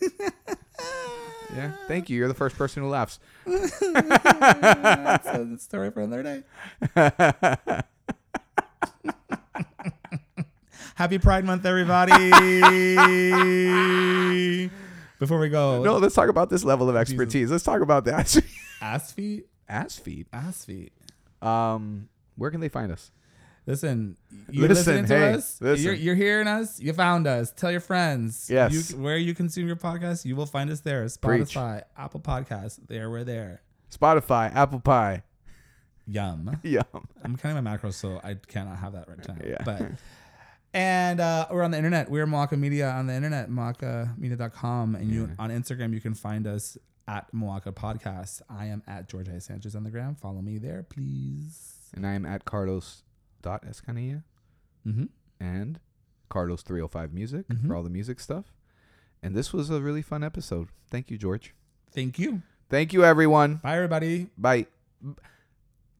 A: (laughs) yeah, thank you. You're the first person who laughs. (laughs)
B: That's a story for another day. (laughs) Happy Pride Month, everybody. Before we go,
A: No, let's talk about this level of expertise. Let's talk about the ass,
B: ass feet,
A: ass feet.
B: ass feet.
A: Um, where can they find us?
B: Listen, you're
A: Listen,
B: listening to
A: hey,
B: us.
A: listen.
B: You're, you're hearing us. You found us. Tell your friends.
A: Yes.
B: You, where you consume your podcast, you will find us there.
A: Preach.
B: Spotify, Apple Podcasts. There, we're there.
A: Spotify, Apple Pie.
B: Yum. (laughs)
A: Yum.
B: I'm kind of a macro, so I cannot have that right now.
A: Yeah.
B: But and uh, we're on the internet. We're Moaka Media on the internet, moakamedia.com. And you
A: Yeah.
B: on Instagram, you can find us at Moaka Podcast. I am at George I. Sanchez on the gram. Follow me there, please.
A: And I am at Carlos dot Escanilla.
B: Mm-hmm.
A: And Carlos 305 Music
B: Mhm.
A: for all the music stuff. And this was a really fun episode. Thank you, George.
B: Thank you.
A: Thank you, everyone.
B: Bye, everybody.
A: Bye.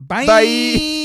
B: Bye.
A: Bye.